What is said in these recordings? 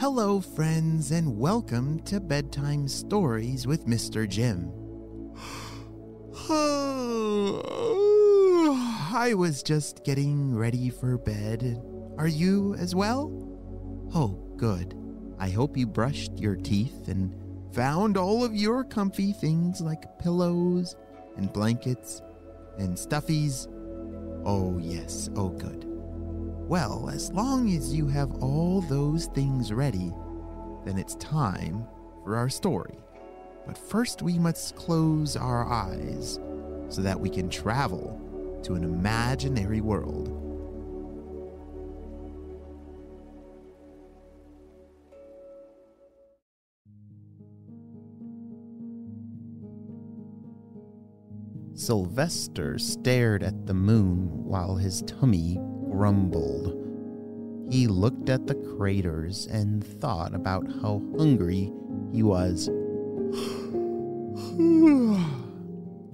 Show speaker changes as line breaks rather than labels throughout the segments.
Hello, friends, and welcome to Bedtime Stories with Mr. Jim. I was just getting ready for bed. Are you as well? Oh, good. I hope you brushed your teeth and found all of your comfy things like pillows and blankets and stuffies. Oh, yes, oh, good. Well, as long as you have all those things ready, then it's time for our story. But first, we must close our eyes so that we can travel to an imaginary world. Sylvester stared at the moon while his tummy grumbled. He looked at the craters and thought about how hungry he was.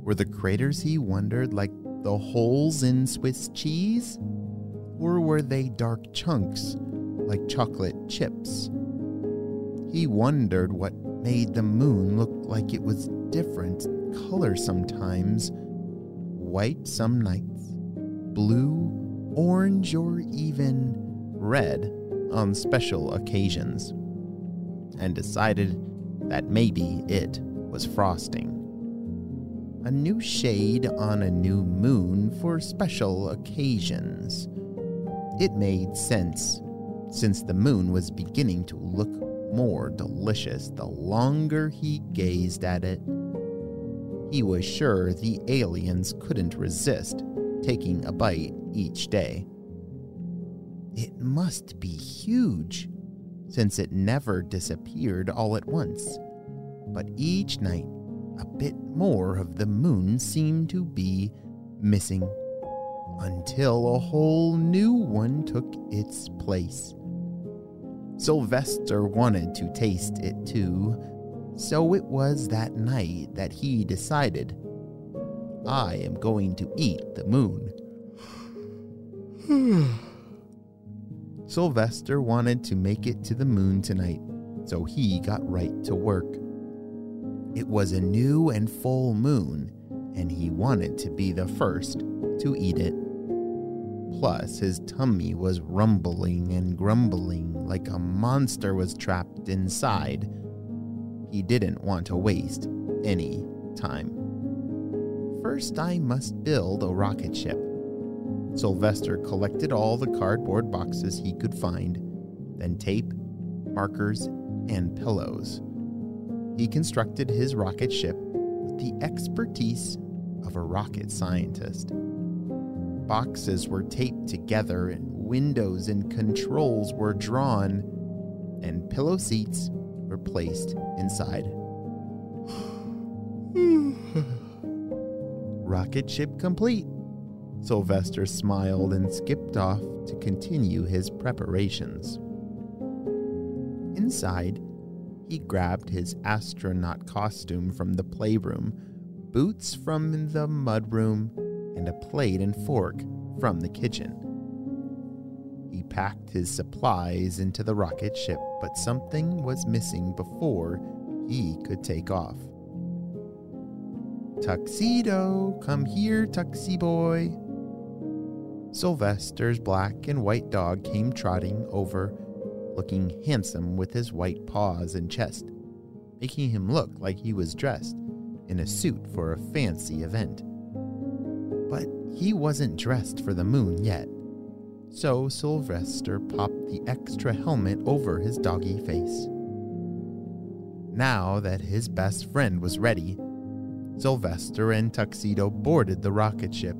Were the craters, he wondered, like the holes in Swiss cheese? Or were they dark chunks, like chocolate chips? He wondered what made the moon look like it was different color sometimes white some nights, blue, orange, or even red on special occasions, and decided that maybe it was frosting. A new shade on a new moon for special occasions. It made sense, since the moon was beginning to look more delicious the longer he gazed at it. He was sure the aliens couldn't resist taking a bite each day. It must be huge, since it never disappeared all at once. But each night, a bit more of the moon seemed to be missing, until a whole new one took its place. Sylvester wanted to taste it too, so it was that night that he decided, I am going to eat the moon. Hmm. Sylvester wanted to make it to the moon tonight, so he got right to work. It was a new and full moon, and he wanted to be the first to eat it. Plus, his tummy was rumbling and grumbling like a monster was trapped inside. He didn't want to waste any time. First, I must build a rocket ship. Sylvester collected all the cardboard boxes he could find, then tape, markers, and pillows. He constructed his rocket ship with the expertise of a rocket scientist. Boxes were taped together, and windows and controls were drawn, and pillow seats were placed inside. rocket ship complete. Sylvester smiled and skipped off to continue his preparations. Inside, he grabbed his astronaut costume from the playroom, boots from the mudroom, and a plate and fork from the kitchen. He packed his supplies into the rocket ship, but something was missing before he could take off. Tuxedo, come here, Tuxie boy. Sylvester's black and white dog came trotting over, looking handsome with his white paws and chest, making him look like he was dressed in a suit for a fancy event. But he wasn't dressed for the moon yet, so Sylvester popped the extra helmet over his doggy face. Now that his best friend was ready, Sylvester and Tuxedo boarded the rocket ship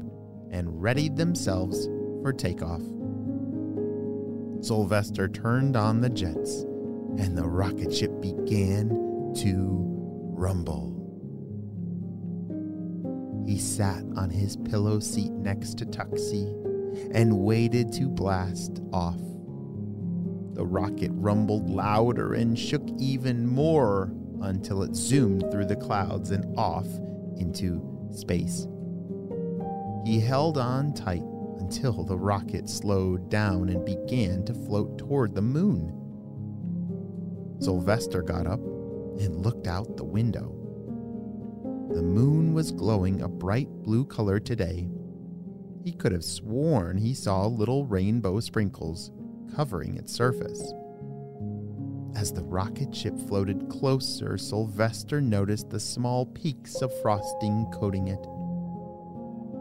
and readied themselves for takeoff. Sylvester turned on the jets, and the rocket ship began to rumble. He sat on his pillow seat next to Tuxie and waited to blast off. The rocket rumbled louder and shook even more until it zoomed through the clouds and off into space. He held on tight until the rocket slowed down and began to float toward the moon. Sylvester got up and looked out the window. The moon was glowing a bright blue color today. He could have sworn he saw little rainbow sprinkles covering its surface. As the rocket ship floated closer, Sylvester noticed the small peaks of frosting coating it.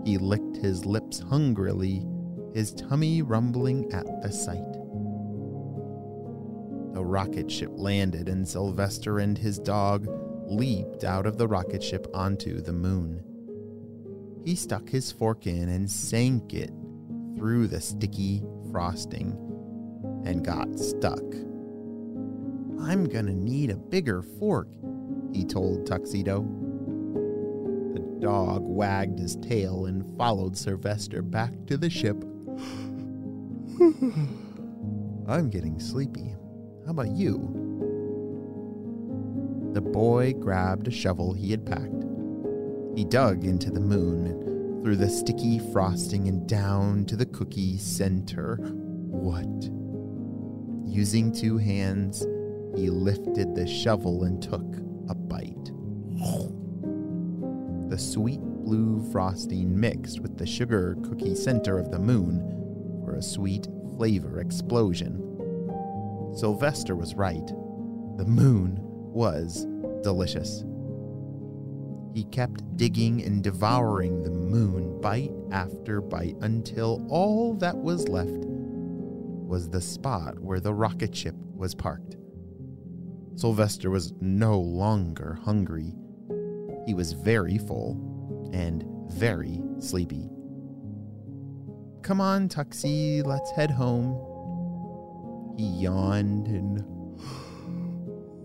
He licked his lips hungrily, his tummy rumbling at the sight. The rocket ship landed, and Sylvester and his dog leaped out of the rocket ship onto the moon. He stuck his fork in and sank it through the sticky frosting and got stuck. I'm gonna need a bigger fork, he told Tuxedo. The dog wagged his tail and followed Sylvester back to the ship. I'm getting sleepy. How about you? The boy grabbed a shovel he had packed. He dug into the moon, through the sticky frosting, and down to the cookie center. What? Using two hands, he lifted the shovel and took a bite. The sweet blue frosting mixed with the sugar cookie center of the moon for a sweet flavor explosion. Sylvester was right. The moon was delicious. He kept digging and devouring the moon bite after bite until all that was left was the spot where the rocket ship was parked. Sylvester was no longer hungry. He was very full and very sleepy. Come on, Tuxie, let's head home. He yawned and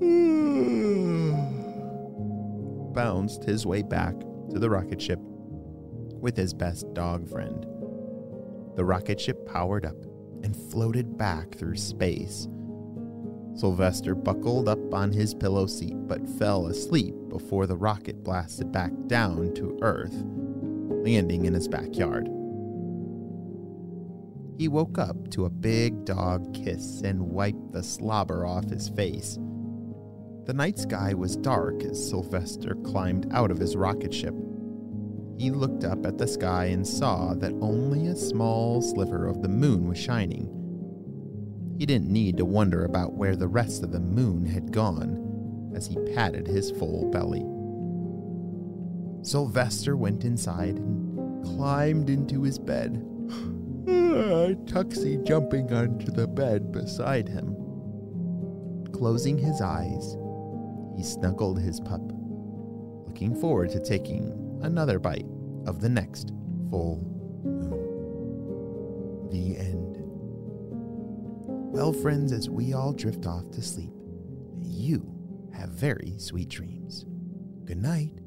bounced his way back to the rocket ship with his best dog friend. The rocket ship powered up and floated back through space Sylvester buckled up on his pillow seat but fell asleep before the rocket blasted back down to Earth, landing in his backyard. He woke up to a big dog kiss and wiped the slobber off his face. The night sky was dark as Sylvester climbed out of his rocket ship. He looked up at the sky and saw that only a small sliver of the moon was shining he didn't need to wonder about where the rest of the moon had gone as he patted his full belly. Sylvester went inside and climbed into his bed, Tuxie jumping onto the bed beside him. Closing his eyes, he snuggled his pup, looking forward to taking another bite of the next full moon. The end. Well, friends, as we all drift off to sleep, you have very sweet dreams. Good night.